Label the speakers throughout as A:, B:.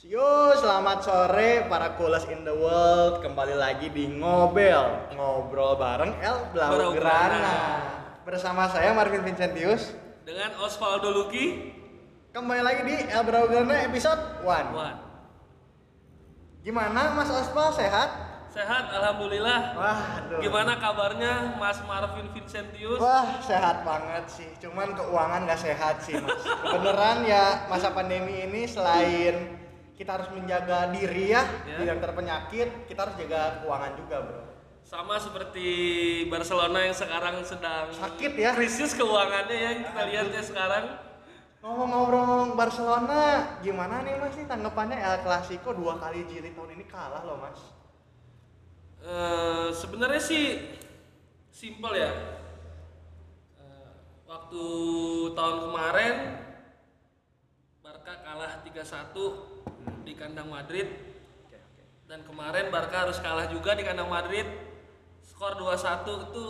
A: Yo, selamat sore para coolest in the world. Kembali lagi di Ngobel, ngobrol bareng El Blaugrana. Bersama saya Marvin Vincentius.
B: dengan Osvaldo Luki
A: Kembali lagi di El Blaugrana episode 1.
B: Wan
A: Gimana Mas Ospal sehat?
B: sehat alhamdulillah
A: Waduh.
B: gimana kabarnya Mas Marvin Vincentius
A: Wah, sehat banget sih. Cuman keuangan nggak sehat sih, Mas. Beneran ya masa pandemi ini selain kita harus menjaga diri ya,
B: Ya.
A: tidak terpenyakit, kita harus jaga keuangan juga, Bro.
B: sama seperti Barcelona yang sekarang sedang
A: Sakit ya.
B: krisis keuangannya ya yang kita lihat ya sekarang
A: Ngomong-ngomong Barcelona, gimana nih Mas nih tanggapannya El Clasico dua kali jilid tahun ini kalah loh Mas.
B: Eh, sebenarnya sih simpel ya Eh, waktu tahun kemarin Barca kalah 3-1 di kandang Madrid. Dan kemarin Barca harus kalah juga di kandang Madrid. Skor 2-1 itu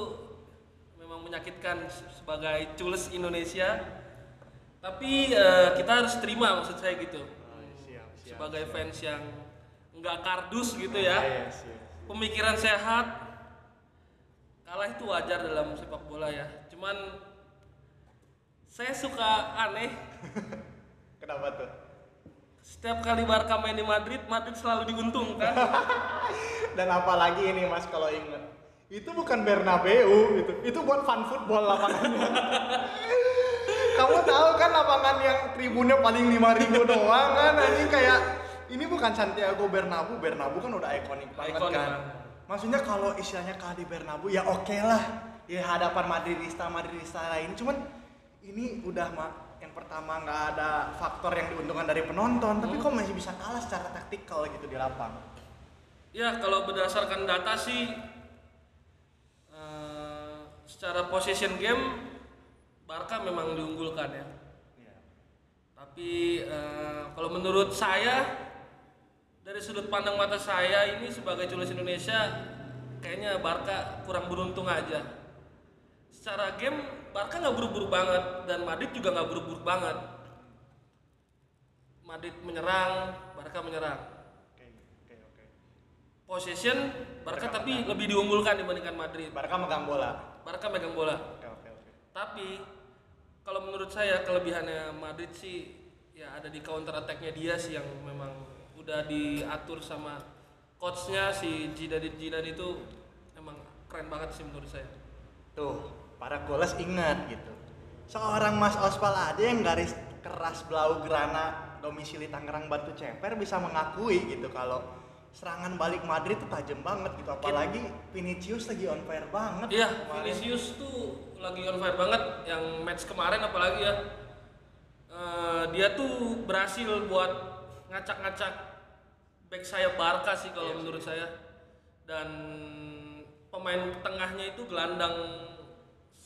B: memang menyakitkan sebagai cules Indonesia. Tapi eh, kita harus terima maksud saya gitu.
A: Siap,
B: sebagai fans yang nggak kardus gitu ya.
A: Iya, siap.
B: pemikiran sehat. Kalah itu wajar dalam sepak bola ya. Cuman saya suka aneh.
A: Kenapa tuh?
B: Setiap kali Barca main di Madrid Madrid selalu diuntungkan.
A: Dan apalagi ini Mas kalau inget itu bukan Bernabeu itu. Itu buat fun football lapangannya. Kamu tahu kan lapangan yang tribunnya paling 5000 doang kan? Ini kayak ini bukan Santiago Bernabeu. Bernabeu kan udah ikonik banget
B: Ikonik
A: kan? maksudnya kalau istilahnya kalah di Bernabeu ya oke lah. Di hadapan Madridista Madridista lain. Cuman ini udah mah pertama nggak ada faktor yang diuntungkan dari penonton tapi kok masih bisa kalah secara taktikal gitu di lapangan?
B: Ya kalau berdasarkan data sih eh, secara possession game Barca memang diunggulkan ya. Tapi eh, kalau menurut saya dari sudut pandang mata saya ini sebagai culis Indonesia kayaknya Barca kurang beruntung aja. Secara game Barca nggak buru-buru banget dan Madrid juga nggak buru-buru banget. Madrid menyerang, Barca menyerang.
A: oke oke oke
B: Possession Barca
A: Barca
B: tapi lebih diunggulkan dibandingkan Madrid.
A: Barca megang bola.
B: Barca megang bola.
A: Oke oke oke.
B: Tapi kalau menurut saya kelebihannya Madrid sih ya ada di counter attack-nya dia sih yang memang udah diatur sama coachnya si Zidane Zidane itu emang keren banget sih menurut saya.
A: Tuh, para goles ingat gitu. Seorang Mas Ospal aja yang garis keras Blaugrana domisili Tangerang Batu Ceper bisa mengakui gitu kalau serangan balik Madrid tuh tajam banget gitu apalagi Vinicius lagi on fire banget
B: Iya,
A: kemarin.
B: Vinicius tuh lagi on fire banget yang match kemarin apalagi ya. Eh, dia tuh berhasil buat ngacak-ngacak back saya Barca sih kalau menurut saya. Dan pemain tengahnya itu gelandang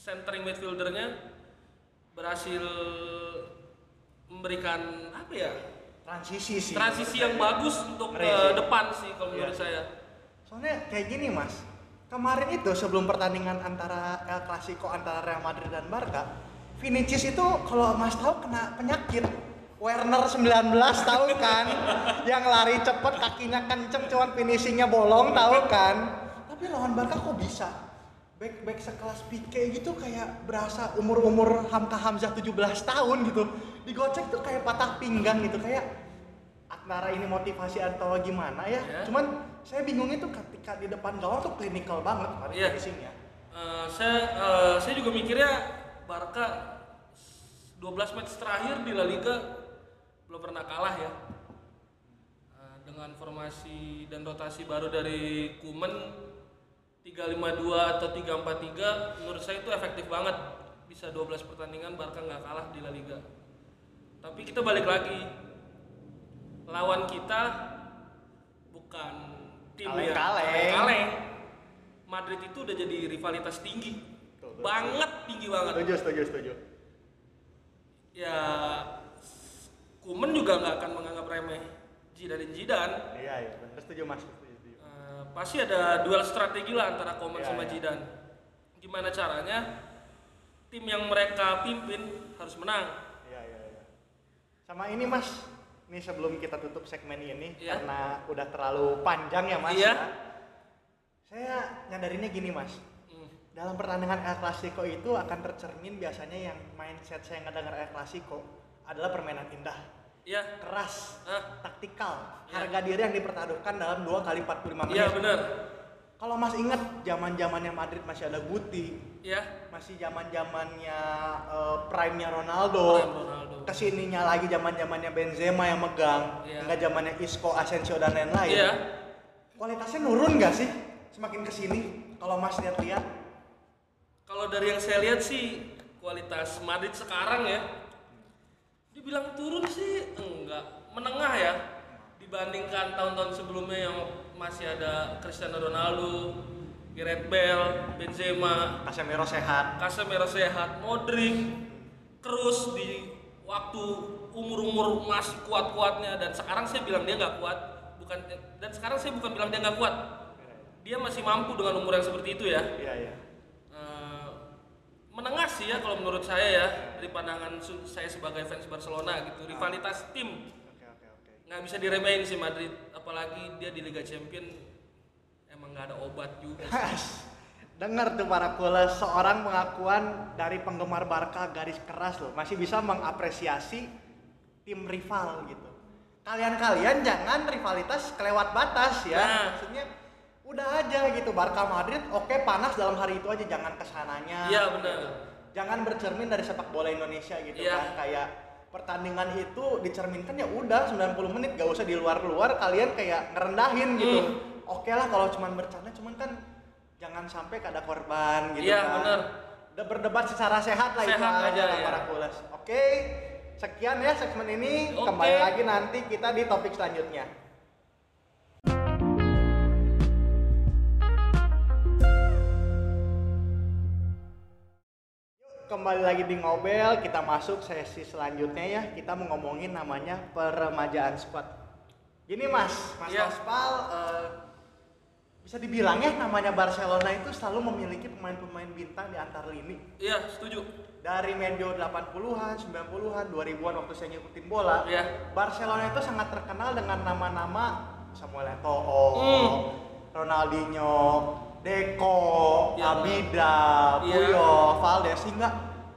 B: centering midfieldernya berhasil memberikan apa ya?
A: transisi sih
B: transisi yang bagus untuk ke
A: Transisi.
B: depan sih kalau menurut
A: Iya.
B: saya.
A: Soalnya kayak gini mas, kemarin itu sebelum pertandingan antara El Clasico antara Real Madrid dan Barca, Vinicius itu kalau mas tahu kena penyakit. Werner 19 tahu kan, yang lari cepet kakinya kenceng cuman finishingnya bolong tahu kan. Tapi lawan Barca kok bisa? Back back sekelas Pique gitu kayak berasa umur umur Hamka Hamzah 17 tahun gitu. Digocek tuh kayak patah pinggang gitu kayak antara ini motivasi atau gimana ya.
B: Ya.
A: Cuman saya bingung itu ketika di depan gawang tuh klinikal banget kemarin
B: Iya.
A: finishingnya.
B: Eh, saya eh, saya juga mikirnya Barca 12 match terakhir di La Liga belum pernah kalah ya. Eh, dengan formasi dan rotasi baru dari Kuman 352 atau 343 menurut saya itu efektif banget. Bisa 12 pertandingan Barca nggak kalah di La Liga. Tapi kita balik lagi. Lawan kita bukan tim yang
A: Kaleng-kaleng.
B: kaleng. Madrid itu udah jadi rivalitas tinggi.
A: Tuh, tuh,
B: banget tinggi banget.
A: Setuju, setuju, setuju.
B: Ya Kuman juga nggak akan menganggap remeh Zidane Zidane.
A: Iya, iya, benar setuju Mas.
B: Pasti ada duel strategi lah antara Koeman
A: Iya,
B: sama
A: iya.
B: Zidane. Gimana caranya tim yang mereka pimpin harus menang.
A: Iya, iya, iya. Sama ini Mas, Ini sebelum kita tutup segmen ini
B: Iya.
A: karena udah terlalu panjang ya Mas.
B: Iya.
A: ya. Saya nyadarinnya gini Mas.
B: Hmm.
A: Dalam pertandingan El Clasico itu akan tercermin biasanya yang mindset saya ngedenger El Clasico adalah permainan indah,
B: Iya.
A: keras,
B: Ah,
A: taktikal,
B: Iya.
A: harga diri yang dipertaruhkan dalam 2 kali 45 menit.
B: iya benar.
A: Kalau Mas inget zaman-zamannya Madrid masih ada Guti,
B: Iya.
A: masih zaman-zamannya eh, prime-nya Ronaldo.
B: Prime Ronaldo.
A: Ke sininya lagi zaman-zamannya Benzema yang megang,
B: Iya.
A: enggak zamannya Isco, Asensio dan lain-lain.
B: Iya.
A: Kualitasnya nurun nggak sih semakin ke sini? Kalau Mas lihat-lihat,
B: Kalau dari yang saya lihat sih kualitas Madrid sekarang ya dibilang turun sih enggak. Menengah ya dibandingkan tahun-tahun sebelumnya yang masih ada Cristiano Ronaldo, Gareth Bale, Benzema,
A: Casemiro sehat.
B: Casemiro sehat, Modric, Kroos di waktu umur-umur masih kuat-kuatnya. Dan sekarang saya bilang dia nggak kuat bukan dan sekarang saya bukan bilang dia nggak kuat. Dia masih mampu dengan umur yang seperti itu ya.
A: Iya, iya.
B: Menengah sih ya kalau menurut saya ya dari pandangan saya sebagai fans Barcelona gitu rivalitas tim nggak bisa diremehin sih Madrid apalagi dia di Liga Champion emang nggak ada obat juga
A: Has, dengar tuh para kules seorang pengakuan dari penggemar Barca garis keras loh masih bisa mengapresiasi tim rival gitu. Kalian-kalian jangan rivalitas kelewat batas ya.
B: Nah.
A: Maksudnya udah aja gitu Barca Madrid oke panas dalam hari itu aja jangan ke sananya.
B: Iya, benar.
A: gitu. Jangan bercermin dari sepak bola Indonesia gitu
B: Iya.
A: kan kayak pertandingan itu dicerminkan ya udah 90 menit gak usah di luar-luar kalian kayak ngerendahin gitu.
B: Hmm.
A: Oke lah kalau cuman bercanda cuman kan jangan sampai ada korban gitu
B: Iya,
A: kan.
B: bener.
A: Udah berdebat secara sehat lah itu
B: Sehat aja,
A: lah
B: ya.
A: para kules. Oke, sekian ya segmen ini.
B: Oke.
A: Kembali lagi nanti kita di topik selanjutnya. Kembali lagi di ngobel, kita masuk sesi selanjutnya ya. Kita mau ngomongin namanya peremajaan squad. Gini Mas, Mas
B: Iya.
A: Ospal, eh, bisa dibilang ya namanya Barcelona itu selalu memiliki pemain-pemain bintang di antar lini.
B: iya setuju
A: Dari medio 80-an, 90-an, 2000-an waktu saya ngikutin bola,
B: Iya.
A: Barcelona itu sangat terkenal dengan nama-nama Samuel Eto'o,
B: Hmm.
A: Ronaldinho, Deco,
B: Iya,
A: Abida,
B: Iya.
A: Puyol, Valdes hingga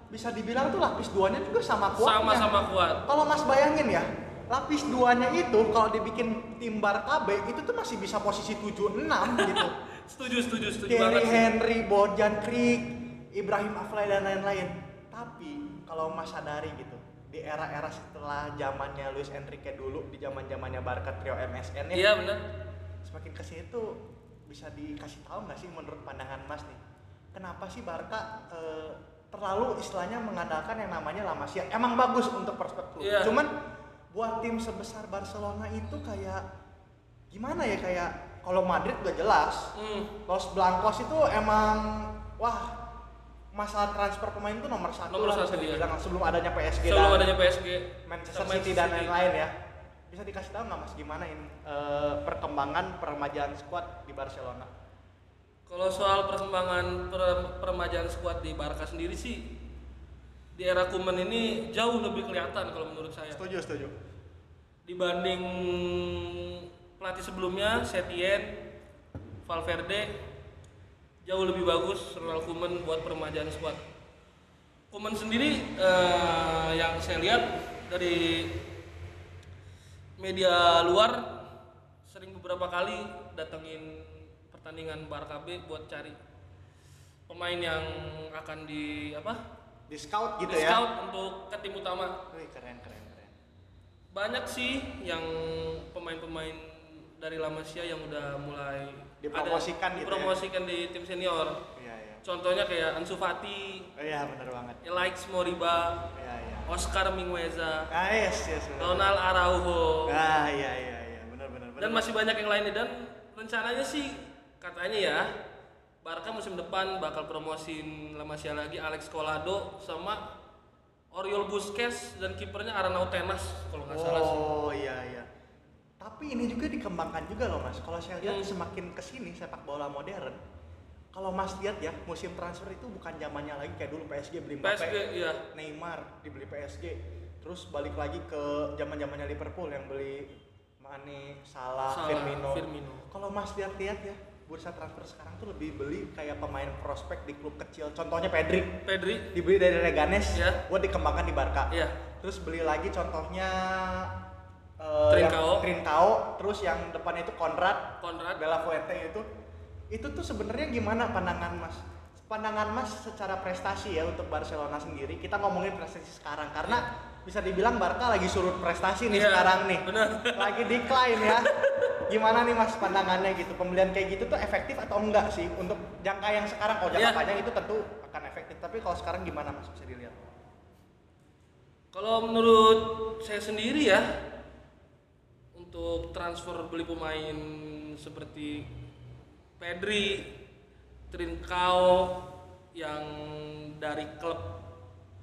A: bisa dibilang tuh lapis duanya juga sama kuatnya.
B: sama-sama kuat
A: Kalau Mas bayangin ya, lapis duanya itu kalau dibikin tim Barca B itu tuh masih bisa posisi 7-6 gitu.
B: setuju setuju setuju
A: Thierry
B: banget
A: Henry, Bojan Kriek, Ibrahim Afellay dan lain-lain. Tapi kalau Mas sadari gitu, di era-era setelah zamannya Luis Enrique dulu, di zaman-zamannya Barca trio MSN ya,
B: iya benar
A: semakin ke situ bisa dikasih tahu nggak sih menurut pandangan Mas nih, kenapa sih Barca eh, terlalu istilahnya mengandalkan yang namanya La Masia? Emang bagus untuk perspektif,
B: Iya.
A: cuman buat tim sebesar Barcelona itu kayak gimana ya kayak kalau Madrid udah jelas,
B: hmm.
A: Los Blancos itu emang wah masalah transfer pemain itu nomor satu
B: Nomor
A: lah bisa
B: satu, ya.
A: sebelum adanya PSG
B: sebelum
A: dan
B: adanya PSG
A: Manchester
B: sama
A: City dan lain-lain ya. Bisa dikasih tahu nggak mas gimana ini eh, perkembangan peremajaan squad di Barcelona?
B: Kalau soal perkembangan per- peremajaan skuad di Barca sendiri sih di era Kuman ini jauh lebih kelihatan kalau menurut saya
A: Setuju setuju.
B: dibanding pelatih sebelumnya Setien, Valverde jauh lebih bagus Ronald Koeman buat peremajaan skuad. Koeman sendiri eh, yang saya lihat dari media luar sering beberapa kali datengin pertandingan Barca B buat cari pemain yang akan di apa
A: Di scout gitu
B: di
A: ya.
B: scout untuk ke tim utama
A: Wih, keren keren keren.
B: banyak sih yang pemain-pemain dari La Masia yang udah mulai
A: Dipromosikan
B: ada,
A: gitu ya?
B: di tim senior.
A: Iya iya.
B: Contohnya kayak Ansu Fati,
A: Oh, iya benar banget.
B: Alex Moriba,
A: Iya iya.
B: Oscar Mingueza,
A: Ah yes yes. benar.
B: Ronald Araujo,
A: Ah iya iya iya benar benar benar.
B: dan masih banyak yang lainnya dan rencananya sih katanya ya Barca musim depan bakal promosin La Masia lagi Alex Colado sama Oriol Busquets dan kipernya Arnau Tenas kalau nggak salah sih.
A: Oh iya iya. Tapi ini juga dikembangkan juga loh mas. Kalau saya lihat
B: Hmm.
A: semakin ke sini sepak bola modern, kalau mas lihat ya musim transfer itu bukan zamannya lagi kayak dulu PSG beli Mbappe,
B: PSG iya
A: Neymar dibeli PSG, terus balik lagi ke zaman zamannya Liverpool yang beli Mane, Salah,
B: Salah,
A: Firmino.
B: Firmino.
A: Kalau Mas lihat-lihat ya, bursa transfer sekarang tuh lebih beli kayak pemain prospek di klub kecil. Contohnya Pedri,
B: Pedri
A: dibeli dari Leganes,
B: Iya.
A: buat dikembangkan di Barca.
B: Iya.
A: Terus beli lagi contohnya eh,
B: Trincao.
A: yang Trincao, terus yang depannya itu Konrad,
B: Konrad
A: Bella Fuente itu. Itu tuh sebenarnya gimana pandangan Mas? Pandangan Mas secara prestasi ya untuk Barcelona sendiri. Kita ngomongin prestasi sekarang karena bisa dibilang Barca lagi surut prestasi nih
B: Iya,
A: sekarang nih.
B: benar.
A: Lagi decline ya. Gimana nih Mas pandangannya gitu? Pembelian kayak gitu tuh efektif atau enggak sih untuk jangka yang sekarang? Kalau jangka
B: Iya.
A: panjang itu tentu akan efektif, tapi kalau sekarang gimana Mas bisa dilihat?
B: Kalau menurut saya sendiri ya, untuk transfer beli pemain seperti Pedri, Trincao yang dari klub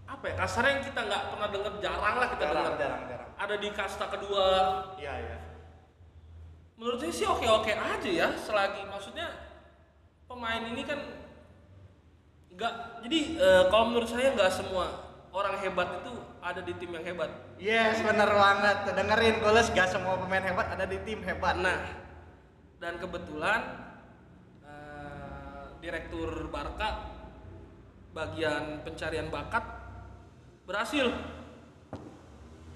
B: apa ya kasarnya yang kita nggak pernah dengar jarang lah kita dengar ada di kasta kedua
A: Iya, iya.
B: menurut saya sih oke oke aja ya selagi maksudnya pemain ini kan nggak jadi eh, kalau menurut saya nggak semua orang hebat itu ada di tim yang hebat
A: Yes, bener banget. Dengerin Goles gak semua pemain hebat ada di tim hebat.
B: Nah, dan kebetulan direktur Barca bagian pencarian bakat berhasil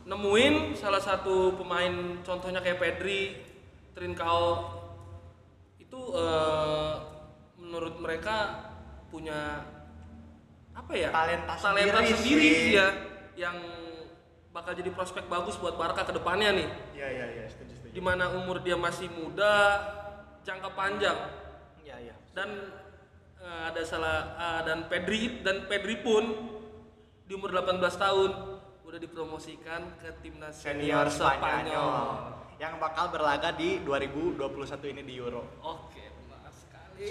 B: nemuin salah satu pemain contohnya kayak Pedri, Trincao itu eh, menurut mereka punya apa ya
A: Talenta
B: talenta
A: sendiri
B: sendiri,
A: sih.
B: ya yang bakal jadi prospek bagus buat Barca ke depannya nih
A: Iya, iya, iya, setuju, setuju.
B: di mana umur dia masih muda, jangka panjang
A: Iya, iya.
B: dan eh, ada salah eh, dan Pedri dan Pedri pun di umur 18 tahun udah dipromosikan ke timnas
A: Senior
B: Spanyol.
A: Spanyol yang bakal berlaga di 2021 ini di Euro.
B: Oke, benar sekali.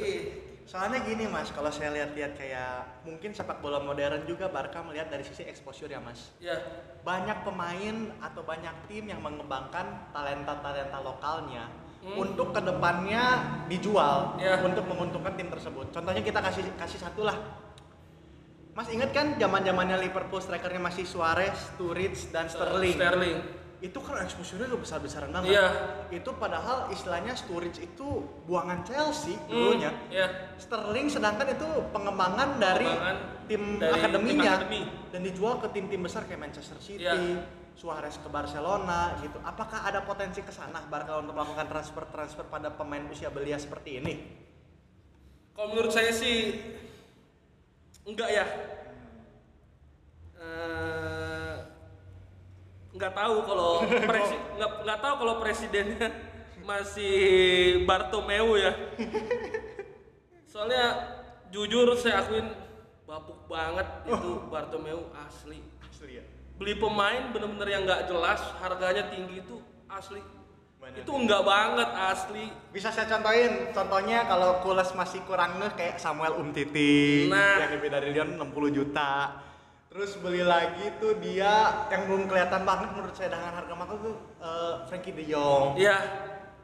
A: Soalnya gini mas, kalau saya lihat-lihat kayak mungkin sepak bola modern juga Barca melihat dari sisi exposure ya mas.
B: Ya,
A: Banyak pemain atau banyak tim yang mengembangkan talenta-talenta lokalnya untuk ke depannya dijual
B: Ya.
A: untuk menguntungkan tim tersebut. Contohnya kita kasih kasih satu lah. Mas ingat kan zaman zamannya Liverpool strikernya masih Suarez, Sturridge dan Sterling.
B: Sterling.
A: Itu kan exposure-nya udah besar-besaran banget.
B: Iya.
A: Itu padahal istilahnya Sturridge itu buangan Chelsea
B: Hmm,
A: dulunya.
B: ya.
A: Sterling sedangkan itu pengembangan dari
B: Pengembangan
A: tim
B: dari
A: akademinya
B: tim akademi.
A: dan dijual ke tim-tim besar kayak Manchester City,
B: Iya.
A: Suarez ke Barcelona gitu. Apakah ada potensi ke sana Barca untuk melakukan transfer-transfer pada pemain usia belia seperti ini?
B: Kalau menurut saya sih enggak ya. Eh, nggak tahu kalau presi nggak nggak tahu kalau presidennya masih Bartomeu ya. Soalnya jujur saya akuin bapuk banget itu Bartomeu asli.
A: Asli ya.
B: Beli pemain bener-bener yang nggak jelas, harganya tinggi itu asli.
A: Bener.
B: Itu enggak banget asli.
A: Bisa saya contohin, contohnya kalau Kules masih kurang ngeh kayak Samuel Umtiti
B: Nah.
A: yang lebih dari Lyon 60 juta. Terus beli lagi tuh dia yang belum kelihatan banget menurut saya dengan harga mahal tuh eh, Frankie De Jong.
B: Iya,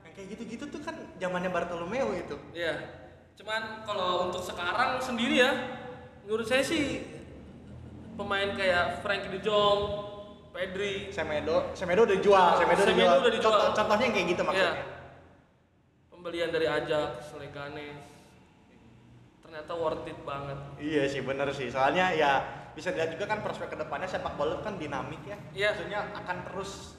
A: Yang kayak gitu-gitu tuh kan zamannya Bartolomeo itu.
B: Iya. Cuman kalau untuk sekarang sendiri ya, menurut saya sih pemain kayak Frankie De Jong, Pedri,
A: Semedo, Semedo udah dijual, Semedo,
B: Semedo udah dijual.
A: Contoh- contohnya yang kayak gitu maksudnya.
B: Iya. pembelian dari Ajax, Leganes, ternyata worth it banget.
A: Iya sih bener sih. Soalnya ya bisa dilihat juga kan prospek ke depannya sepak bola kan dinamik ya.
B: Iya.
A: Maksudnya akan terus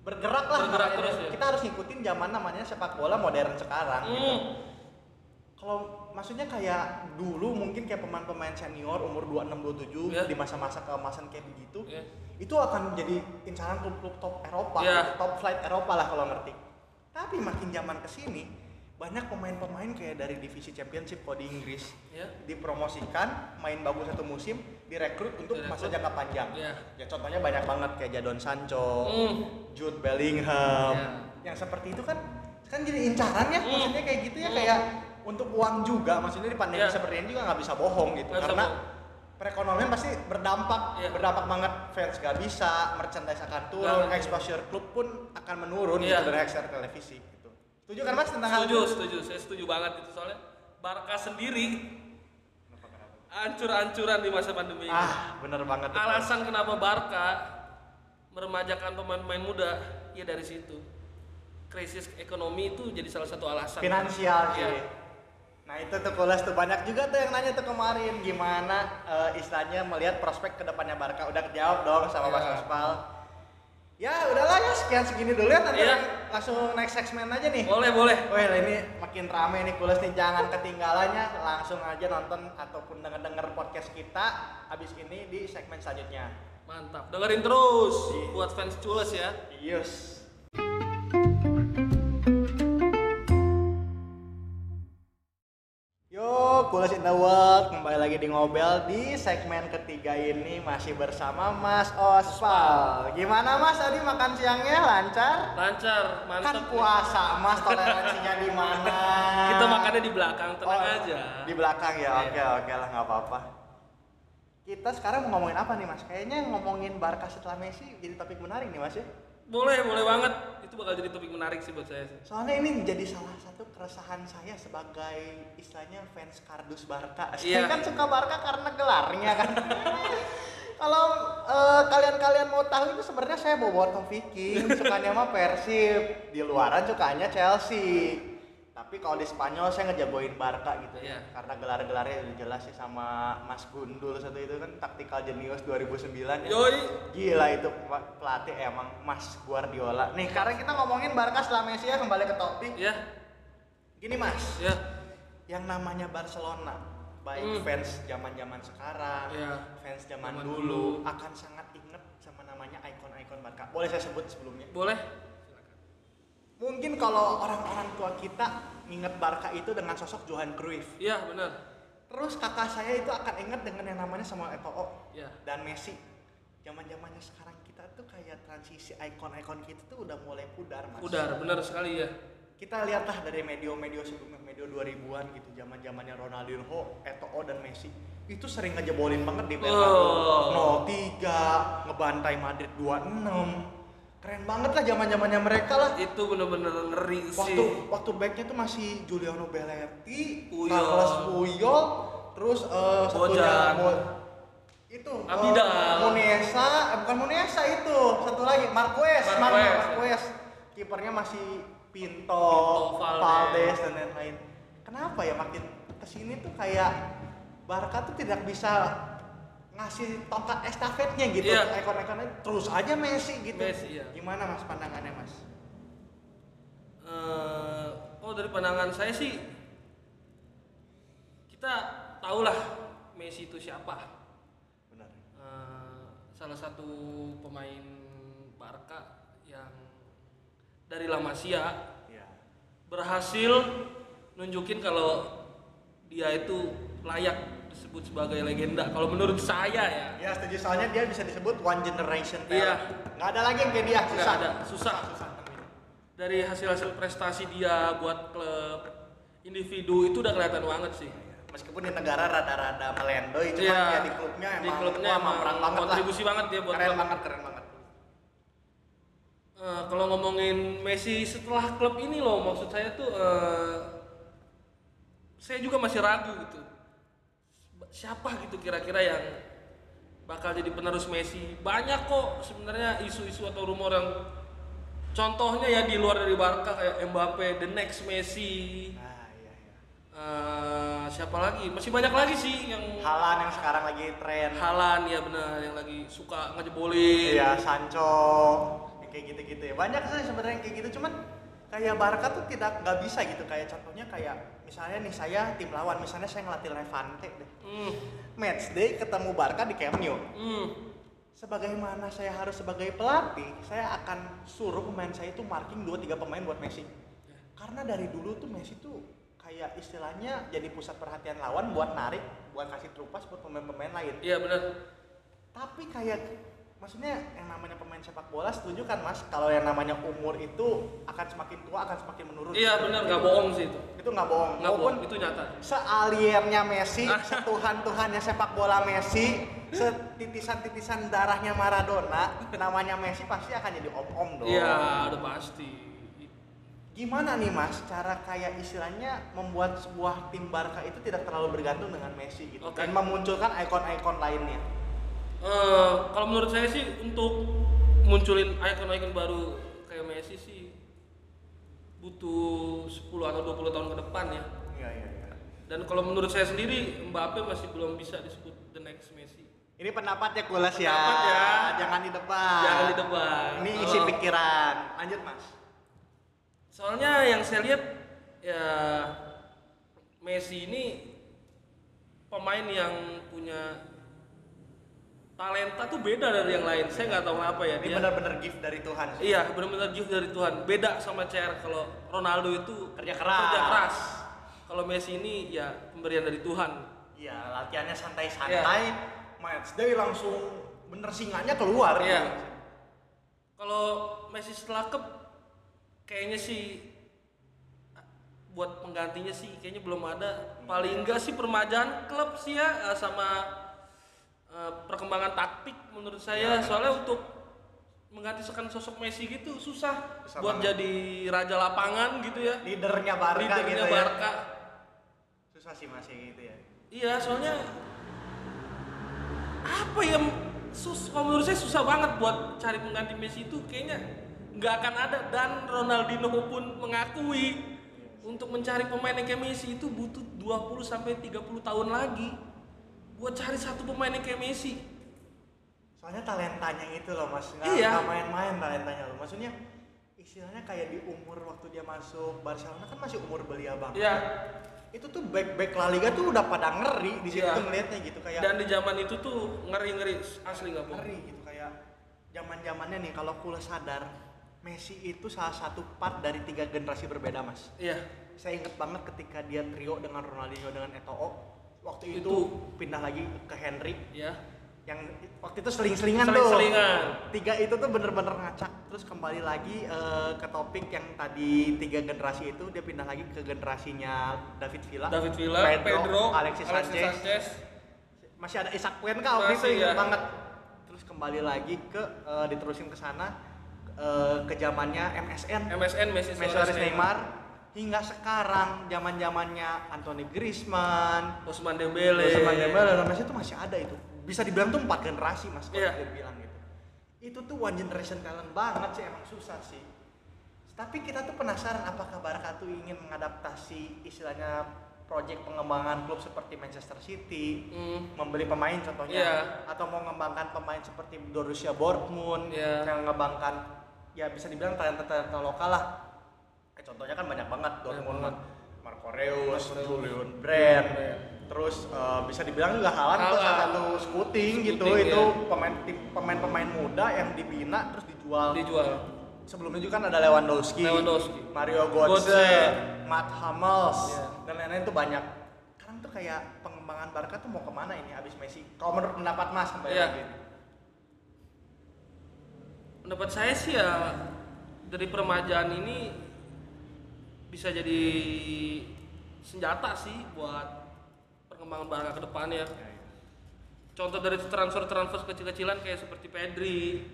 A: bergerak lah.
B: Bergerak terus, ya.
A: Kita harus ngikutin zaman namanya sepak bola modern sekarang. gitu.
B: Hmm.
A: Kalau maksudnya kayak dulu mungkin kayak pemain-pemain senior umur 26 27
B: Iya.
A: di masa-masa keemasan kayak begitu,
B: Iya.
A: itu akan jadi incaran klub-klub top Eropa,
B: Iya.
A: top flight Eropa lah kalau ngerti. Tapi makin zaman ke sini banyak pemain-pemain kayak dari divisi championship kalau di Inggris
B: Ya.
A: dipromosikan main bagus satu musim direkrut untuk
B: Direkrut.
A: masa jangka panjang.
B: Iya.
A: Ya contohnya banyak banget kayak Jadon Sancho,
B: Hmm.
A: Jude Bellingham.
B: Iya.
A: Yang seperti itu kan kan jadi incaran ya
B: Hmm.
A: maksudnya kayak gitu ya
B: Hmm.
A: kayak untuk uang juga maksudnya di pandemi
B: Iya.
A: seperti ini juga nggak bisa bohong gitu
B: bisa
A: karena perekonomian pasti berdampak
B: Iya.
A: berdampak banget fans gak bisa merchandise akan turun
B: Nggak.
A: exposure klub pun akan menurun
B: Iya.
A: gitu dari aksesor televisi gitu setuju kan mas tentang hal
B: Setuju,
A: itu?
B: setuju. Saya setuju banget itu soalnya Barca sendiri ancur-ancuran di masa pandemi ini.
A: ah bener banget.
B: Alasan kenapa Barca meremajakan pemain-pemain muda ya dari situ krisis ekonomi itu jadi salah satu alasan
A: finansial sih.
B: Iya.
A: Nah itu tuh Kules tuh banyak juga tuh yang nanya tuh kemarin gimana eh, istilahnya melihat prospek ke depannya Barca udah kejawab dong sama Mas
B: Iya.
A: Aspal. Ya udahlah ya sekian segini dulu ya nanti
B: Iya.
A: langsung next segmen aja nih.
B: boleh boleh
A: Wah ini makin rame nih Kules nih jangan ketinggalannya langsung aja nonton ataupun denger denger podcast kita abis ini di segmen selanjutnya.
B: mantap dengerin terus
A: Iya.
B: buat fans cules ya
A: Yes. Di Ngobel di segmen ketiga ini masih bersama Mas Ospal. Gimana Mas tadi makan siangnya lancar?
B: lancar
A: Kan
B: mantap
A: puasa Mas toleransinya di mana?
B: kita makannya di belakang tenang
A: Oh,
B: aja
A: Di belakang ya,
B: Iya.
A: oke oke lah nggak apa-apa. Kita sekarang mau ngomongin apa nih Mas? Kayaknya ngomongin Barca setelah Messi jadi topik menarik nih Mas ya.
B: Boleh boleh banget itu bakal jadi topik menarik sih buat saya
A: Soalnya ini menjadi salah satu keresahan saya sebagai istilahnya fans kardus Barca.
B: Iya.
A: Saya kan suka Barca karena gelarnya kan. Kalau eh, kalian-kalian mau tahu itu sebenarnya saya Boboto Viking, sukanya mah Persib, di luaran sukanya Chelsea. Tapi kalau di Spanyol saya ngejagoin Barca gitu ya. Karena gelar-gelarnya udah jelas sih sama Mas Gundul satu itu kan taktikal jenius 2009 ya.
B: yoi
A: Gila itu pe- pelatih emang Mas Guardiola. Nih, karena kita ngomongin Barca setelah Messi ya kembali ke topik.
B: ya
A: Gini Mas,
B: ya
A: yang namanya Barcelona, baik
B: Hmm.
A: fans zaman-zaman sekarang,
B: Iya.
A: fans zaman
B: Zaman
A: dulu,
B: dulu.
A: akan sangat inget sama namanya ikon-ikon Barca. Boleh saya sebut sebelumnya?
B: boleh
A: Mungkin kalau orang-orang tua kita inget Barca itu dengan sosok Johan Cruyff.
B: iya benar
A: Terus kakak saya itu akan inget dengan yang namanya Samuel Eto'o
B: ya
A: dan Messi. Zaman-zamannya sekarang kita tuh kayak transisi ikon-ikon kita tuh udah mulai pudar, Mas.
B: udah benar sekali ya
A: kita lihatlah dari medio-medio sebelumnya medio 2000-an gitu zaman zamannya Ronaldinho, Eto'o dan Messi itu sering ngejebolin banget di Bernabeu
B: Oh.
A: 0-3 ngebantai Madrid 2-6 keren banget lah zaman zamannya mereka lah
B: itu bener-bener ngeri
A: waktu
B: sih
A: waktu backnya tuh masih Giuliano Belletti,
B: Puyol.
A: Carlos Puyol, terus eh, satunya. Mo- itu eh,
B: Abidal.
A: Munesa, eh, bukan Munesa itu, satu lagi Marquez, Mar-
B: Marquez.
A: Marquez. Kipernya masih Pinto,
B: Pinto, Valdes.
A: Valdes dan lain-lain. Kenapa ya makin ke sini tuh kayak Barca tuh tidak bisa ngasih tongkat estafetnya gitu.
B: Iya.
A: ikon-ikonnya terus aja Messi gitu.
B: Messi, iya.
A: gimana mas pandangannya mas?
B: Eh, oh dari pandangan saya sih kita tahulah Messi itu siapa.
A: Benar.
B: Eh, salah satu pemain Barca yang dari La Masia
A: ya
B: berhasil nunjukin kalau dia itu layak disebut sebagai legenda kalau menurut saya ya
A: Ya setuju soalnya dia bisa disebut one generation
B: Iya.
A: talent. Nggak ada lagi yang kayak dia
B: Nggak
A: susah.
B: ada, susah.
A: susah.
B: dari hasil-hasil prestasi dia buat klub individu itu udah kelihatan banget sih
A: Meskipun di negara rada-rada melendoy, cuma
B: Iya,
A: ya di klubnya emang
B: di klubnya
A: wah,
B: emang
A: perang banget lah.
B: kontribusi banget dia buat
A: keren
B: klub.
A: banget, keren banget.
B: Eh, kalau ngomongin Messi setelah klub ini loh maksud saya tuh eh, saya juga masih ragu gitu siapa gitu kira-kira yang bakal jadi penerus Messi banyak kok sebenarnya isu-isu atau rumor yang contohnya ya di luar dari Barca kayak Mbappe the next Messi
A: Nah, iya, iya.
B: Eh, siapa lagi masih banyak lagi sih yang
A: Halan yang sekarang lagi tren.
B: Halan ya benar yang lagi suka ngejebolin
A: Iya, Sancho, yang kayak gitu-gitu ya. Banyak sih sebenarnya yang kayak gitu, cuman kayak Barca tuh tidak nggak bisa gitu. Kayak contohnya kayak misalnya nih saya tim lawan, misalnya saya ngelatih Levante deh.
B: hmm,
A: Match day ketemu Barca di Camp Nou.
B: hmm.
A: sebagaimana saya harus sebagai pelatih, saya akan suruh pemain saya itu marking 2-3 pemain buat Messi. Karena dari dulu tuh Messi tuh kayak istilahnya jadi pusat perhatian lawan buat narik, buat kasih trupas buat pemain-pemain lain.
B: iya benar
A: Tapi kayak maksudnya yang namanya pemain sepak bola setuju kan Mas kalau yang namanya umur itu akan semakin tua akan semakin menurun.
B: Iya benar, nggak bohong sih itu.
A: Itu nggak bohong.
B: Nggak bohong, itu nyata.
A: sealiennya Messi, setuhan-tuhannya sepak bola Messi, setitisan-titisan darahnya Maradona, namanya Messi pasti akan jadi om-om dong.
B: Iya, udah pasti.
A: Gimana nih Mas, cara kayak istilahnya membuat sebuah tim Barca itu tidak terlalu bergantung dengan Messi gitu
B: Oke.
A: dan memunculkan ikon-ikon lainnya.
B: Eh, kalau menurut saya sih untuk munculin icon-icon baru kayak Messi sih butuh 10 atau 20 tahun ke depan ya.
A: Iya iya iya.
B: Dan kalau menurut saya sendiri Mbappe masih belum bisa disebut the next Messi.
A: Ini pendapatnya Kulas ya.
B: Pendapat ya.
A: Jangan di depan.
B: Jangan di depan.
A: Ini
B: Kalau-
A: isi pikiran. Lanjut Mas.
B: Soalnya yang saya lihat ya Messi ini pemain yang punya talenta tuh beda dari yang lain. Saya nggak tahu kenapa ya.
A: Ini
B: Dia,
A: benar-benar gift dari Tuhan. sih.
B: iya benar-benar gift dari Tuhan. Beda sama CR kalau Ronaldo itu
A: Kerja keras.
B: Kerja keras. Kalau Messi ini ya pemberian dari Tuhan.
A: Iya, latihannya santai-santai. Match day langsung bener singanya keluar.
B: Iya. Kalau Messi setelah ke kayaknya sih buat penggantinya sih kayaknya belum ada. Paling enggak sih permajaan klub sih ya eh, sama eh, perkembangan taktik menurut saya. Soalnya untuk menggantikan sosok Messi gitu susah,
A: Susah
B: buat
A: banget.
B: jadi raja lapangan gitu ya.
A: Leadernya Barca
B: Leadernya
A: gitu ya.
B: Barca.
A: Susah sih masih gitu ya.
B: Iya, soalnya apa ya sus kalau menurut saya susah banget buat cari pengganti Messi itu kayaknya nggak akan ada dan Ronaldinho pun mengakui untuk mencari pemain yang kayak Messi itu butuh 20 sampai 30 tahun lagi buat cari satu pemain yang kayak Messi.
A: Soalnya talentanya itu loh mas, nggak
B: Iya.
A: main-main talentanya loh. Maksudnya istilahnya kayak di umur waktu dia masuk Barcelona kan masih umur belia banget.
B: Iya.
A: Itu tuh back-back La Liga tuh udah pada ngeri di situ
B: Iya.
A: ngelihatnya gitu kayak
B: Dan di zaman itu tuh ngeri-ngeri asli nggak
A: ngeri gitu kayak zaman zamannya nih kalau kula sadar Messi itu salah satu part dari tiga generasi berbeda mas.
B: Iya.
A: Saya inget banget ketika dia trio dengan Ronaldinho dengan Eto'o waktu itu,
B: Itu.
A: pindah lagi ke Henry
B: Iya.
A: yang waktu itu seling-selingan tuh.
B: Seling-selingan.
A: tiga itu tuh bener-bener ngacak terus kembali lagi eh, ke topik yang tadi tiga generasi itu dia pindah lagi ke generasinya David Villa
B: David Villa,
A: Pedro,
B: Pedro,
A: Alexis, Sanchez.
B: Sanchez.
A: masih ada Isak Cuenca waktu itu
B: ya.
A: banget terus kembali lagi ke eh, diterusin ke sana eh, ke zamannya MSN
B: MSN Messi
A: Messi Suarez Neymar hingga sekarang zaman zamannya Anthony Griezmann
B: Ousmane Dembele.
A: Ousmane Dembele dan Messi itu masih ada itu bisa dibilang tuh empat generasi mas kalau
B: Iya.
A: dia bilang gitu itu tuh one generation talent banget sih emang susah sih tapi kita tuh penasaran apakah Barca tuh ingin mengadaptasi istilahnya proyek pengembangan klub seperti Manchester City
B: Hmm.
A: membeli pemain contohnya
B: Iya.
A: atau mau mengembangkan pemain seperti Borussia Dortmund
B: Iya.
A: yang mengembangkan ya bisa dibilang talenta-talenta lokal lah Eh, contohnya kan banyak banget Dortmund
B: banget.
A: Marco Reus,
B: Marco Reus.
A: Julian Brand,
B: Brand.
A: terus eh, bisa dibilang juga itu
B: Haaland.
A: salah satu scouting gitu
B: Scouting,
A: itu
B: ya.
A: pemain tim pemain-pemain muda yang dibina terus dijual.
B: Dijual.
A: Sebelumnya juga kan ada Lewandowski,
B: Lewandowski.
A: Mario
B: Götze.
A: Götze, Matt Hummels
B: Iya.
A: dan lain-lain tuh banyak. Sekarang tuh kayak pengembangan Barca tuh mau ke mana ini abis Messi? Kalau menurut pendapat Mas kembali
B: Iya.
A: lagi.
B: Pendapat saya sih ya dari permajaan ini bisa jadi senjata sih buat perkembangan Barca ke depannya.
A: Ya, ya.
B: Contoh dari transfer-transfer kecil-kecilan kayak seperti Pedri,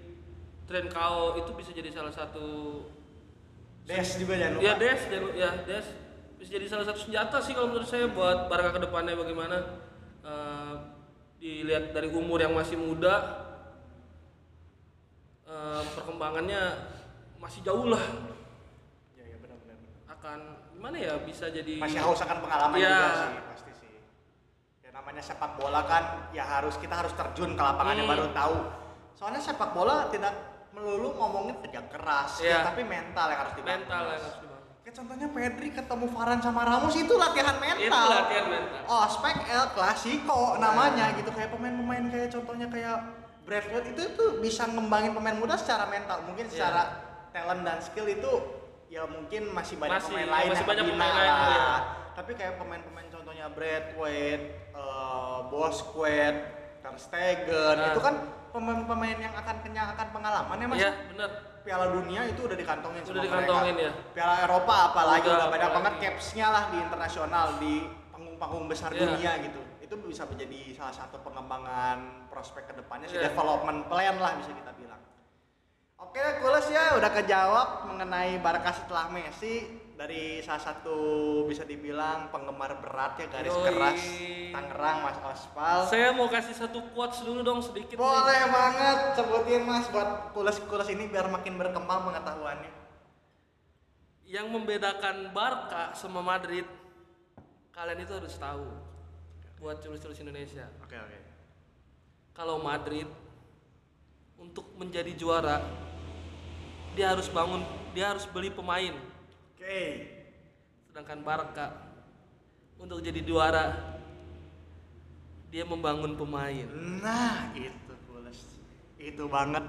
B: Trincao itu bisa jadi salah satu
A: Des juga jangan lupa.
B: ya Des, jangan- ya Des bisa jadi salah satu senjata sih kalau menurut saya buat Barca ke depannya bagaimana Eh, dilihat dari umur yang masih muda eh, perkembangannya masih jauh lah. Akan gimana ya bisa jadi
A: Masih haus akan pengalaman
B: Iya.
A: juga sih pasti sih. Ya namanya sepak bola kan ya harus kita harus terjun ke lapangannya
B: Hmm.
A: baru tahu. Soalnya sepak bola tidak melulu ngomongin kerja keras,
B: Iya.
A: ya, tapi mental yang harus dibangun.
B: mental yang harus dibangun
A: Kayak contohnya Pedri ketemu Varane sama Ramos itu latihan mental.
B: itu latihan mental
A: Oh, spek El Clasico namanya gitu kayak pemain-pemain kayak contohnya kayak Bradford itu tuh bisa ngembangin pemain muda secara mental. Mungkin
B: Iya.
A: secara talent dan skill itu ya mungkin masih banyak
B: Masih,
A: pemain
B: ya,
A: lain
B: masih
A: yang
B: banyak pemain lain, iya.
A: Tapi kayak pemain-pemain contohnya Bradway, uh, Bosquet, Ter Stegen,
B: Nah.
A: itu kan pemain-pemain yang akan kenyang akan pengalaman ya Mas.
B: iya benar
A: Piala Dunia itu udah dikantongin
B: Udah
A: sama
B: dikantongin
A: mereka.
B: ya.
A: Piala Eropa apalagi
B: Udah,
A: udah banyak
B: apalagi.
A: banget capsnya lah di internasional di panggung-panggung besar
B: Iya.
A: dunia gitu. Itu bisa menjadi salah satu pengembangan prospek ke depannya sih
B: Iya.
A: development plan lah bisa kita bilang. Oke, Kules ya udah kejawab mengenai Barca setelah Messi dari salah satu bisa dibilang penggemar berat ya garis
B: Yoi.
A: keras Tangerang Mas Ospal.
B: Saya mau kasih satu quotes dulu dong sedikit. nih.
A: Boleh banget sebutin Mas buat kules-kules ini biar makin berkembang pengetahuannya.
B: Yang membedakan Barca sama Madrid, kalian itu harus tahu. Buat culus-culus Indonesia.
A: Oke oke.
B: Kalau Madrid untuk menjadi juara, dia harus bangun, dia harus beli pemain.
A: Oke.
B: Sedangkan Barca untuk jadi juara, dia membangun pemain.
A: Nah itu kules. Itu banget.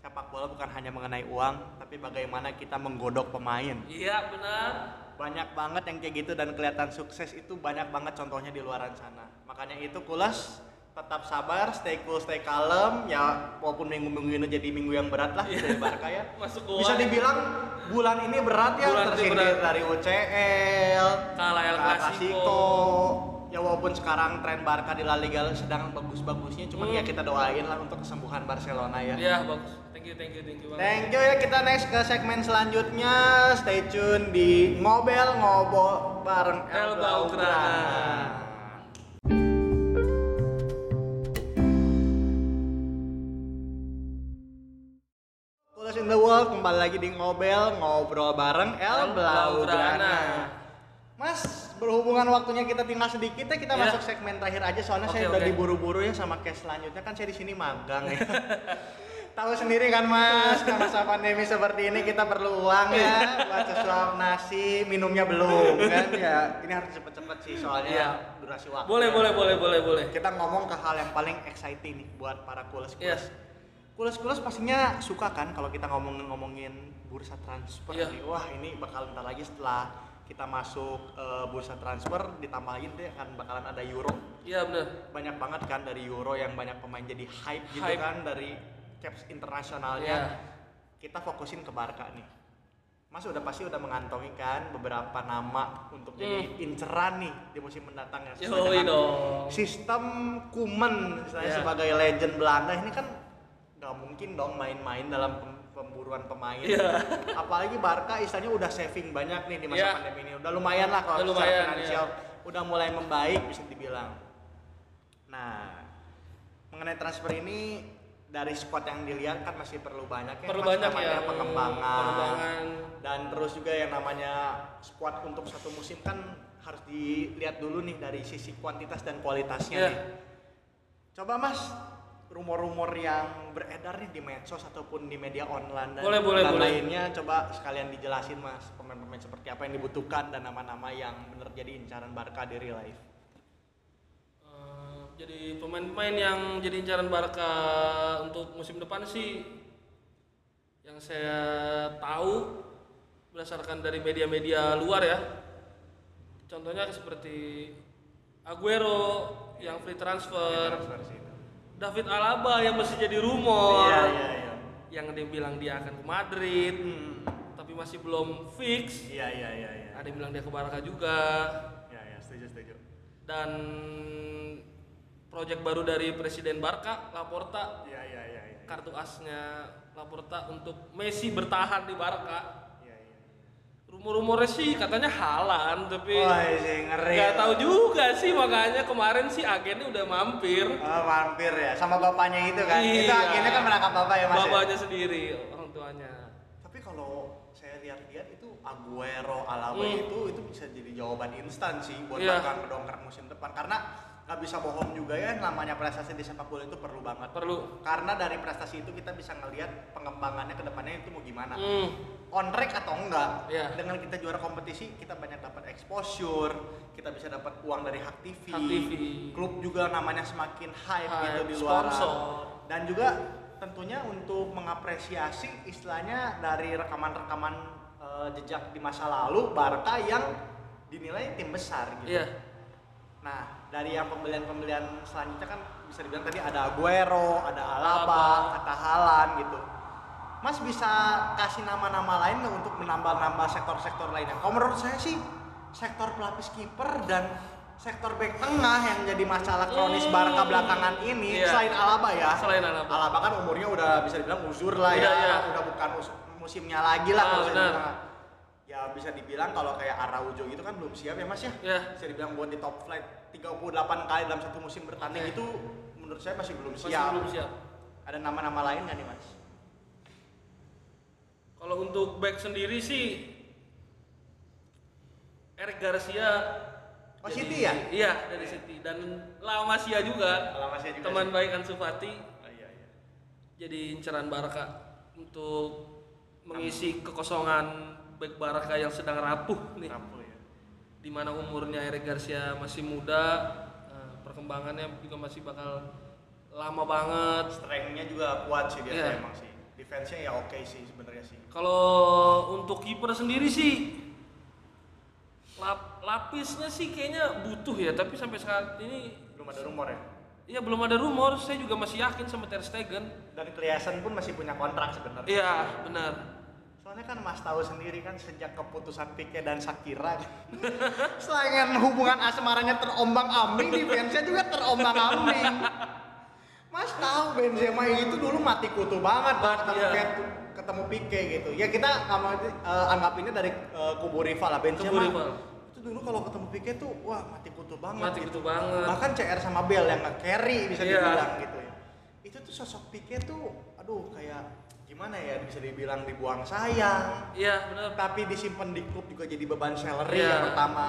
A: Sepak bola bukan hanya mengenai uang, tapi bagaimana kita menggodok pemain.
B: Iya benar.
A: banyak banget yang kayak gitu dan kelihatan sukses itu banyak banget contohnya di luaran sana makanya itu kulas tetap sabar stay cool stay kalem ya walaupun minggu-minggu ini jadi minggu yang berat lah dari Barca ya
B: Masuk gua.
A: bisa dibilang bulan ini berat ya
B: Bulan
A: tersindir
B: berat.
A: dari UCL
B: Kalah El Clasico.
A: ya walaupun sekarang tren Barca di La Liga sedang bagus-bagusnya cuman
B: Hmm.
A: ya kita doain lah untuk kesembuhan Barcelona ya
B: Iya bagus. Thank you, thank you, thank you banget.
A: Thank you ya kita next ke segmen selanjutnya. Stay tune di Ngobel Ngobol bareng
B: El Blaugrana.
A: Coolest in the world kembali lagi di Ngobel ngobrol bareng El Blaugrana. Mas, berhubungan waktunya kita tinggal sedikit ya kita
B: Ya.
A: masuk segmen terakhir aja soalnya
B: Oke,
A: saya udah
B: oke.
A: diburu-buru ya sama case selanjutnya kan saya di sini magang ya. Tahu sendiri kan Mas, karena masa pandemi seperti ini kita perlu uang ya buat sesuap nasi, minumnya belum kan ya. Ini harus cepet-cepet sih soalnya
B: Iya.
A: durasi waktu.
B: Boleh, boleh, boleh, boleh, boleh.
A: Kita ngomong ke hal yang paling exciting nih buat para kules-kules.
B: Iya.
A: Kules-kules pastinya suka kan kalau kita ngomongin-ngomongin bursa transfer
B: Iya.
A: nih. Wah, ini bakal ntar lagi setelah kita masuk eh, bursa transfer ditambahin deh kan bakalan ada euro.
B: Iya benar.
A: Banyak banget kan dari euro yang banyak pemain jadi hype, gitu
B: Hype.
A: kan dari caps internasionalnya.
B: Iya.
A: Kita fokusin ke Barca nih. Mas udah pasti udah mengantongi kan beberapa nama untuk jadi
B: Hmm.
A: inceran nih di musim mendatang ya. sesuai
B: Yoi
A: dengan sistem Kuman misalnya
B: Iya.
A: sebagai legend Belanda ini kan nggak mungkin dong main-main dalam pem- pemburuan pemain.
B: Iya.
A: Apalagi Barca istilahnya udah saving banyak nih di masa
B: Iya.
A: pandemi ini. Udah lumayan lah kalau
B: Udah
A: secara
B: lumayan,
A: finansial udah mulai membaik bisa dibilang. Nah, mengenai transfer ini dari squad yang dilihat kan masih perlu banyak ya.
B: Perlu banyak
A: namanya
B: ya.
A: pengembangan.
B: Pengembangan.
A: Dan terus juga yang namanya squad untuk satu musim kan harus dilihat dulu nih dari sisi kuantitas dan kualitasnya
B: Iya.
A: nih. Coba Mas, rumor-rumor yang beredar nih di medsos ataupun di media online dan,
B: Boleh, boleh,
A: dan
B: boleh.
A: lainnya coba sekalian dijelasin Mas pemain-pemain seperti apa yang dibutuhkan dan nama-nama yang benar jadi incaran Barca di real life.
B: Eh, jadi pemain-pemain yang jadi incaran Barca untuk musim depan sih yang saya tahu berdasarkan dari media-media luar ya. Contohnya seperti Aguero yang free transfer,
A: Transfer sih itu.
B: David Alaba yang masih jadi rumor,
A: Iya, iya, iya.
B: yang dia bilang dia akan ke Madrid,
A: Hmm.
B: tapi masih belum fix.
A: Iya, iya, iya, iya.
B: Ada yang bilang dia ke Barca juga.
A: Iya, iya, setuju, setuju.
B: dan proyek baru dari Presiden Barca, Laporta,
A: Iya, iya, iya, iya.
B: kartu asnya Laporta untuk Messi bertahan di Barca.
A: Iya, iya.
B: Rumor-rumornya sih katanya halan, tapi
A: Wah, sih ngeri.
B: nggak tahu juga sih makanya kemarin sih agennya udah mampir.
A: Oh, mampir ya sama bapaknya itu kan. Itu
B: Iya.
A: akhirnya kan menangkap bapak ya Mas. ya?
B: Bapaknya sendiri, orang tuanya.
A: Tapi kalau saya lihat-lihat itu Aguero, Alaba
B: Hmm.
A: itu itu bisa jadi jawaban instan sih buat
B: Iya.
A: Barca ngedongkrak musim depan karena nggak bisa bohong juga ya namanya prestasi di sepak bola itu perlu banget.
B: Perlu.
A: Karena dari prestasi itu kita bisa ngelihat pengembangannya ke depannya itu mau gimana.
B: Hmm.
A: On track atau enggak.
B: Iya.
A: Dengan kita juara kompetisi, kita banyak dapat exposure, kita bisa dapat uang dari hak TV.
B: Hak TV.
A: Klub juga namanya semakin hype,
B: Hype,
A: gitu di luar. Dan juga tentunya untuk mengapresiasi istilahnya dari rekaman-rekaman eh, jejak di masa lalu Barca yang dinilai tim besar gitu.
B: Iya.
A: Nah, dari yang pembelian-pembelian selanjutnya kan bisa dibilang tadi ada Aguero, ada Alaba,
B: Alaba.
A: ada Haaland gitu. Mas bisa kasih nama-nama lain nggak untuk menambah-nambah sektor-sektor lainnya? Kalau menurut saya sih sektor pelapis kiper dan sektor back tengah yang jadi masalah kronis
B: Hmm.
A: Barca belakangan ini
B: Iya.
A: selain Alaba ya.
B: Selain Alaba.
A: Alaba kan umurnya udah bisa dibilang uzur lah ya,
B: Udah, iya.
A: udah bukan mus- musimnya lagi lah
B: Ah,
A: kalau saya
B: benar.
A: bilang. ya bisa dibilang kalau kayak Araujo gitu kan belum siap ya Mas ya.
B: Ya.
A: Bisa dibilang buat di top flight 38 kali dalam satu musim bertanding
B: Oke.
A: itu menurut saya masih belum
B: Masih
A: siap.
B: belum siap.
A: Ada nama-nama lain nggak nih Mas?
B: Kalau untuk back sendiri sih Eric Garcia
A: Oh,
B: jadi-
A: City ya?
B: Iya, dari City dan La Masia juga.
A: Kalau Mas ya juga
B: Teman
A: sih.
B: baik Ansu Fati
A: Oh, iya, iya.
B: jadi inceran Barca untuk mengisi kekosongan back Barca yang sedang rapuh nih.
A: Rapuh ya.
B: Di mana umurnya Eric Garcia masih muda, eh, perkembangannya juga masih bakal lama banget.
A: Strength-nya juga kuat sih dia
B: Iya.
A: emang sih. Defense-nya ya oke sih sebenarnya sih.
B: Kalau untuk kiper sendiri sih lap- lapisnya sih kayaknya butuh ya, tapi sampai saat ini
A: Belum ada rumor ya.
B: ya belum ada rumor. Saya juga masih yakin sama Ter Stegen.
A: Dan Kliasen pun masih punya kontrak sebenarnya.
B: Iya, benar.
A: Soalnya kan Mas tahu sendiri kan sejak keputusan Pique dan Shakira selain hubungan asmaranya terombang-ambing, defense-nya juga terombang-ambing. Mas tahu Benzema itu dulu mati kutu banget
B: Banget,
A: ketemu,
B: iya.
A: Ketemu Pique gitu. Ya kita mau eh, anggap ini dari eh, kubu rival lah Benzema.
B: Kubu rival.
A: Itu dulu kalau ketemu Pique tuh wah mati kutu banget
B: Mati
A: gitu.
B: kutu banget.
A: Bahkan CR sama Bell yang nge-carry bisa
B: Iya.
A: dibilang gitu ya. Itu tuh sosok Pique tuh aduh kayak gimana ya bisa dibilang dibuang sayang
B: Iya, benar.
A: tapi disimpan di klub juga jadi beban salary
B: Iya.
A: yang pertama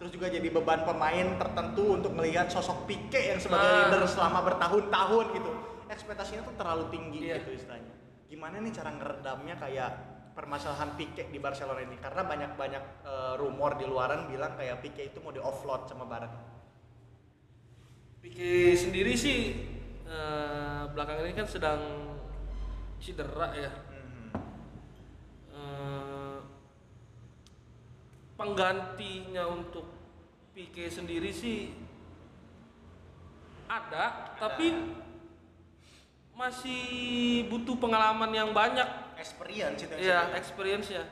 A: terus juga jadi beban pemain tertentu untuk melihat sosok Pique yang sebagai
B: Ah.
A: leader selama bertahun-tahun gitu ekspektasinya tuh terlalu tinggi
B: Iya.
A: gitu istilahnya gimana nih cara ngeredamnya kayak permasalahan Pique di Barcelona ini karena banyak-banyak eh, rumor di luaran bilang kayak Pique itu mau di offload sama Barca
B: Pique sendiri sih eh, belakangan ini kan sedang cedera ya. Penggantinya untuk Pique sendiri sih ada, tapi masih butuh pengalaman yang banyak
A: experience itu
B: ya
A: saya-
B: experience-nya.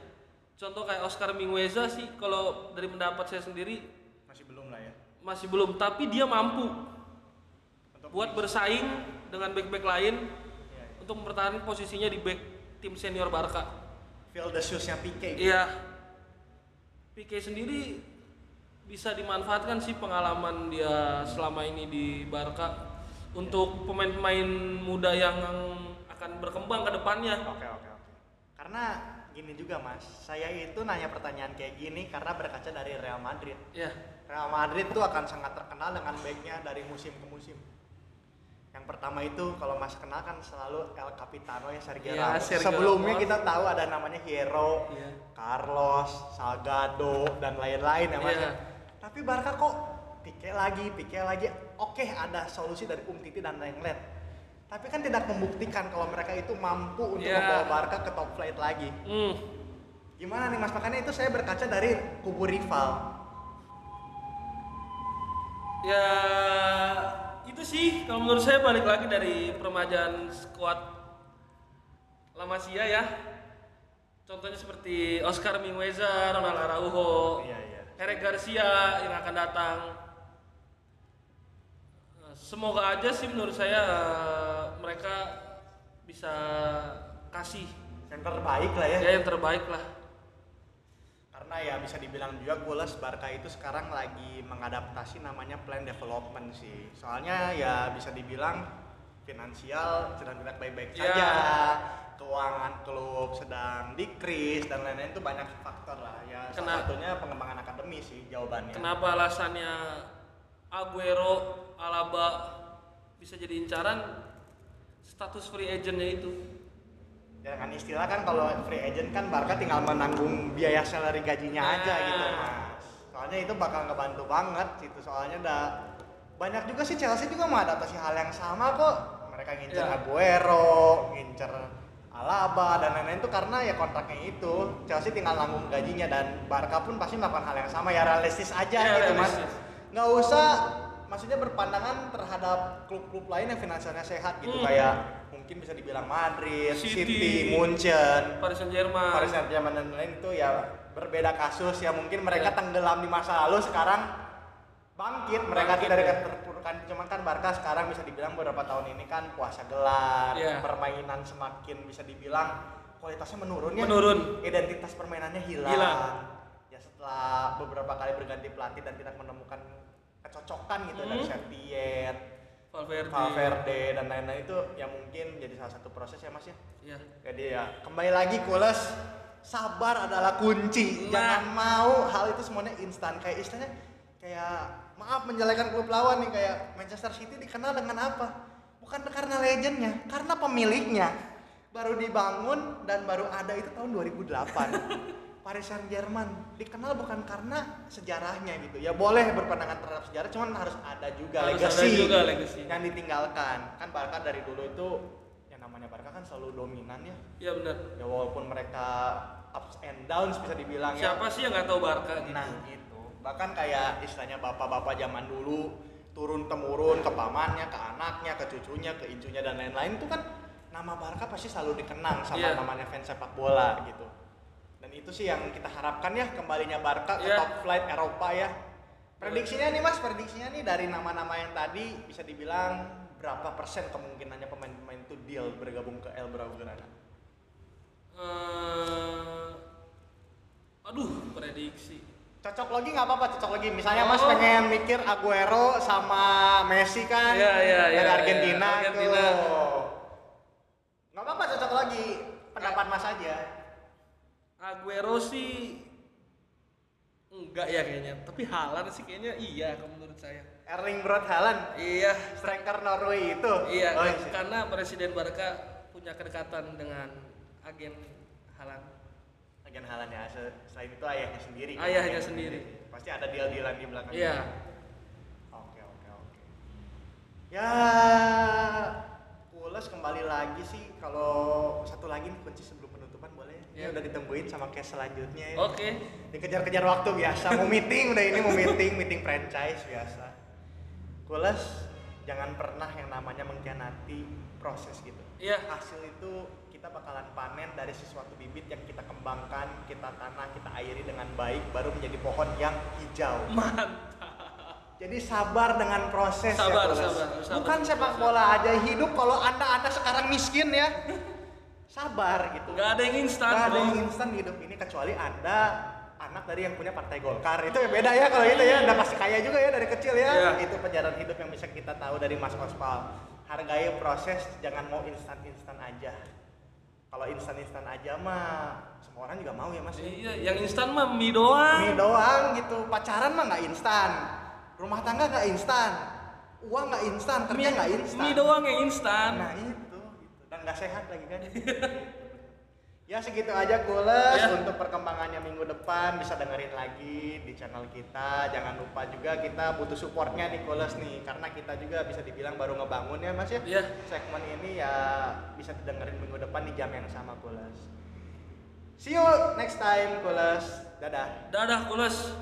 B: Contoh kayak Oscar Mingueza sih kalau dari pendapat saya sendiri
A: masih belum lah ya
B: masih belum, tapi dia mampu
A: untuk
B: buat bersaing dengan back-back lain
A: Iya, iya.
B: untuk mempertahankan posisinya di back tim senior Barca.
A: feel the shoes-nya Pique gitu.
B: Iya. Pique sendiri bisa dimanfaatkan sih pengalaman dia selama ini di Barca untuk pemain-pemain muda yang akan berkembang ke depannya.
A: Oke oke oke. Karena gini juga mas, saya itu nanya pertanyaan kayak gini karena berkaca dari Real Madrid.
B: Ya,
A: Real Madrid tuh akan sangat terkenal dengan backnya dari musim ke musim. Yang pertama itu kalau mas kenal kan selalu El Capitano ya Sergio
B: Iya,
A: Ramos.
B: Sergio
A: Sebelumnya
B: Ramos.
A: kita tahu ada namanya Hierro,
B: Iya.
A: Carlos, Salgado dan lain-lain ya mas.
B: Iya.
A: Tapi Barca kok Pique lagi, Pique lagi. Oke ada solusi dari Umtiti dan Lenglet. Tapi kan tidak membuktikan kalau mereka itu mampu untuk
B: Iya.
A: membawa Barca ke top flight lagi.
B: hmm,
A: Gimana nih mas? Makanya itu saya berkaca dari kubu rival.
B: ya itu sih kalau menurut saya balik lagi dari permajaan skuad La Masia ya. Contohnya seperti Oscar Mingueza, Ronald Araujo,
A: Iya iya.
B: Eric Garcia yang akan datang. Semoga aja sih menurut saya eh, mereka bisa kasih
A: Yang terbaik lah ya.
B: ya yang terbaik lah.
A: Karena ya bisa dibilang juga Gules Barca itu sekarang lagi mengadaptasi namanya plan development sih. Soalnya ya bisa dibilang finansial sedang tidak baik-baik
B: Ya.
A: saja. Keuangan klub sedang decrease dan lain-lain itu banyak faktor lah. Ya salah
B: Kena-
A: satunya pengembangan akademi sih jawabannya.
B: Kenapa alasannya Aguero, Alaba bisa jadi incaran status free agentnya itu?
A: Ya dengan istilah kan kalau free agent kan Barca tinggal menanggung biaya salary gajinya aja
B: Nah.
A: gitu mas. Soalnya itu bakal ngebantu banget gitu. Soalnya udah banyak juga sih Chelsea juga mengadaptasi hal yang sama kok. Mereka ngincer
B: Ya.
A: Aguero, ngincer Alaba dan lain-lain itu karena ya kontraknya itu Chelsea tinggal nanggung gajinya dan Barca pun pasti melakukan hal yang sama ya realistis aja
B: Ya,
A: gitu mas.
B: realistis.
A: Nggak usah maksudnya berpandangan terhadap klub-klub lain yang finansialnya sehat gitu
B: Hmm.
A: kayak mungkin bisa dibilang Madrid,
B: City.
A: City, Munchen,
B: Paris Saint Germain.
A: Paris Saint-Germain dan lain itu ya berbeda kasus ya mungkin mereka
B: Ya.
A: tenggelam di masa lalu sekarang bangkit mereka
B: Bangkit,
A: tidak
B: ya.
A: terpurukkan cuma kan Barca sekarang bisa dibilang beberapa tahun ini kan puasa gelar
B: Ya.
A: permainan semakin bisa dibilang kualitasnya menurun ya
B: Menurun.
A: identitas permainannya hilang,
B: Hilang.
A: ya setelah beberapa kali berganti pelatih dan tidak menemukan kecocokan gitu dari
B: Hmm. Valverde.
A: Valverde dan lain-lain itu ya mungkin jadi salah satu proses ya mas ya?
B: Iya.
A: jadi ya kembali lagi Kules. Sabar adalah kunci.
B: Nah.
A: jangan mau hal itu semuanya instan. Kayak istilahnya kayak maaf menjelekan klub lawan nih. Kayak Manchester City dikenal dengan apa? Bukan karena legendnya karena pemiliknya. Baru dibangun dan baru ada itu tahun 2008 Paris Saint Germain dikenal bukan karena sejarahnya gitu ya boleh berpandangan terhadap sejarah cuman harus ada juga
B: Harus ada
A: legacy
B: juga legacy.
A: yang ditinggalkan kan Barca dari dulu itu yang namanya Barca kan selalu dominan ya
B: Iya benar.
A: ya walaupun mereka ups and downs bisa dibilang ya
B: Siapa sih yang nggak tahu Barca gitu?
A: nah gitu bahkan kayak istilahnya bapak-bapak zaman dulu turun temurun ke pamannya ke anaknya ke cucunya ke incunya dan lain-lain itu kan nama Barca pasti selalu dikenang sama
B: Iya.
A: namanya fans sepak bola gitu dan itu sih yang kita harapkan ya kembalinya Barca ke
B: Iya.
A: top flight Eropa ya prediksinya nih mas prediksinya nih dari nama-nama yang tadi bisa dibilang berapa persen kemungkinannya pemain-pemain itu deal bergabung ke El Blaugrana
B: Eh, aduh, prediksi.
A: cocok lagi nggak apa-apa cocok lagi misalnya mas
B: Oh.
A: pengen mikir Aguero sama Messi kan
B: Iya, iya,
A: dari
B: iya,
A: Argentina,
B: iya. Argentina.
A: tuh nggak apa-apa cocok lagi pendapat mas aja
B: Aguero sih enggak ya kayaknya, tapi Haaland sih kayaknya iya kalau menurut saya.
A: Erling Braut Haaland
B: Iya,
A: striker Norway itu
B: iya
A: oh,
B: kan-
A: iya.
B: karena Presiden Barca punya kedekatan dengan agen Haaland.
A: Agen Haaland ya se- selain itu ayahnya sendiri kan?
B: Ayahnya sendiri.
A: pasti ada deal-dealan di belakang
B: Iya.
A: Oke oke oke. Ya, Pules kembali lagi sih kalau satu lagi kunci sebelum
B: Ya.
A: udah ditungguin sama case selanjutnya ya.
B: Oke.
A: Dikejar-kejar waktu biasa, mau meeting udah ini mau meeting, meeting franchise biasa. Pules jangan pernah yang namanya mengkhianati proses gitu.
B: Iya.
A: Hasil itu kita bakalan panen dari sesuatu bibit yang kita kembangkan, kita tanah, kita airi dengan baik, baru menjadi pohon yang hijau.
B: Mantap.
A: Jadi sabar dengan proses
B: Sabar,
A: ya, Tules.
B: sabar, sabar.
A: Bukan sepak bola aja hidup kalau anda anda sekarang miskin ya, sabar gitu.
B: Nggak ada yang instan.
A: Nggak ada yang instan hidup ini kecuali anda anak dari yang punya partai Golkar itu ya beda ya kalau itu ya anda pasti kaya juga ya dari kecil ya
B: Iya.
A: itu pelajaran hidup yang bisa kita tahu dari Mas Ospal hargai proses jangan mau instan instan aja kalau instan instan aja mah semua orang juga mau ya mas ya.
B: Iya, yang instan mah mie doang.
A: mie doang gitu pacaran mah nggak instan rumah tangga nggak instan uang nggak instan kerja nggak instan
B: Mie doang yang instan.
A: nah itu nggak sehat lagi kan? Ya segitu aja kules
B: Ya.
A: untuk perkembangannya minggu depan bisa dengerin lagi di channel kita. Jangan lupa juga kita butuh supportnya nih kules nih. Karena kita juga bisa dibilang baru ngebangun ya mas ya?
B: Iya.
A: segmen ini ya bisa didengerin minggu depan di jam yang sama kules see you next time kules dadah.
B: Dadah, kules.